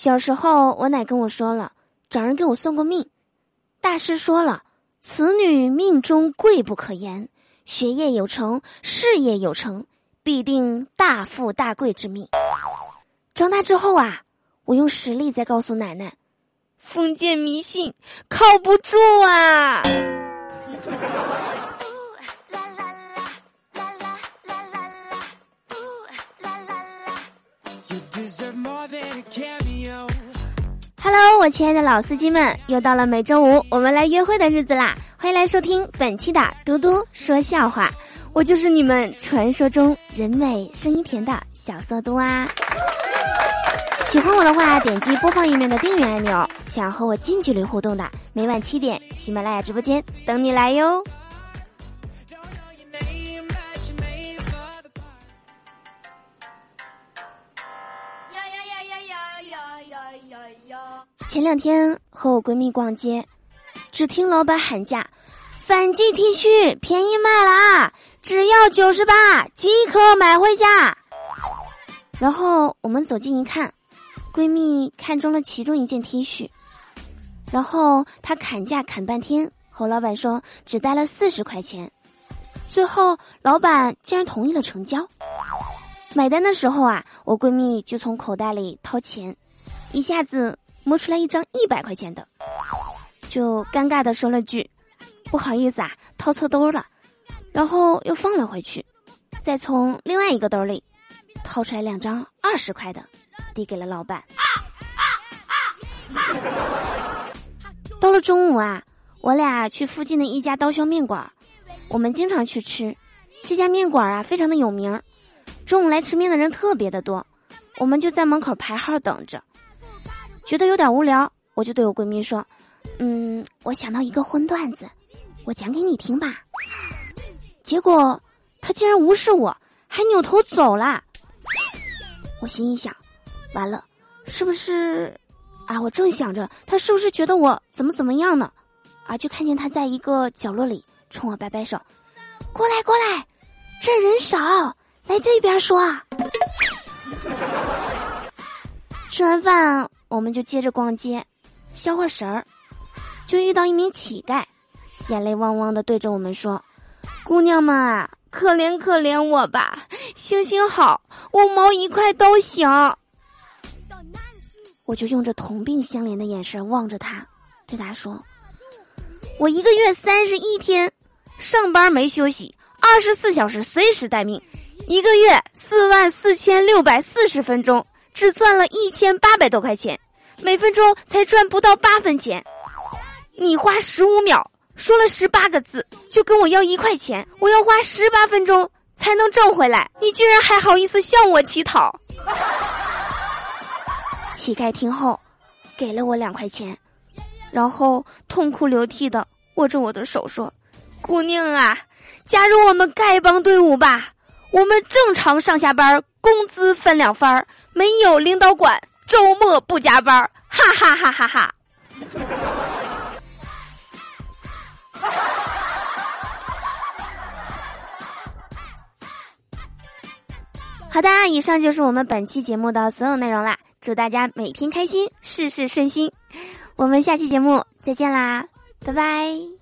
小时候，我奶跟我说了，找人给我算过命，大师说了，此女命中贵不可言，学业有成，事业有成，必定大富大贵之命。长大之后啊，我用实力在告诉奶奶，封建迷信靠不住啊。Hello，我亲爱的老司机们，又到了每周五我们来约会的日子啦！欢迎来收听本期的嘟嘟说笑话，我就是你们传说中人美声音甜的小色嘟啊！喜欢我的话，点击播放页面的订阅按钮。想和我近距离互动的，每晚七点喜马拉雅直播间等你来哟。前两天和我闺蜜逛街，只听老板喊价：“反季 T 恤便宜卖了啊，只要九十八即可买回家。”然后我们走近一看，闺蜜看中了其中一件 T 恤，然后她砍价砍半天，和老板说只带了四十块钱，最后老板竟然同意了成交。买单的时候啊，我闺蜜就从口袋里掏钱，一下子。摸出来一张一百块钱的，就尴尬的说了句：“不好意思啊，掏错兜了。”然后又放了回去，再从另外一个兜里掏出来两张二十块的，递给了老板。到了中午啊，我俩去附近的一家刀削面馆，我们经常去吃。这家面馆啊，非常的有名，中午来吃面的人特别的多，我们就在门口排号等着。觉得有点无聊，我就对我闺蜜说：“嗯，我想到一个荤段子，我讲给你听吧。”结果她竟然无视我，还扭头走了。我心一想，完了，是不是？啊，我正想着她是不是觉得我怎么怎么样呢？啊，就看见她在一个角落里冲我摆摆手：“过来，过来，这人少，来这边说。”吃完饭。我们就接着逛街，消化神儿，就遇到一名乞丐，眼泪汪汪的对着我们说：“姑娘们啊，可怜可怜我吧，行行好，五毛一块都行。”我就用着同病相怜的眼神望着他，对他说：“我一个月三十一天，上班没休息，二十四小时随时待命，一个月四万四千六百四十分钟。”只赚了一千八百多块钱，每分钟才赚不到八分钱。你花十五秒说了十八个字，就跟我要一块钱，我要花十八分钟才能挣回来。你居然还好意思向我乞讨？乞丐听后，给了我两块钱，然后痛哭流涕的握着我的手说：“姑娘啊，加入我们丐帮队伍吧，我们正常上下班，工资分两番。”没有领导管，周末不加班哈哈哈哈哈！好的，以上就是我们本期节目的所有内容啦！祝大家每天开心，事事顺心！我们下期节目再见啦，拜拜！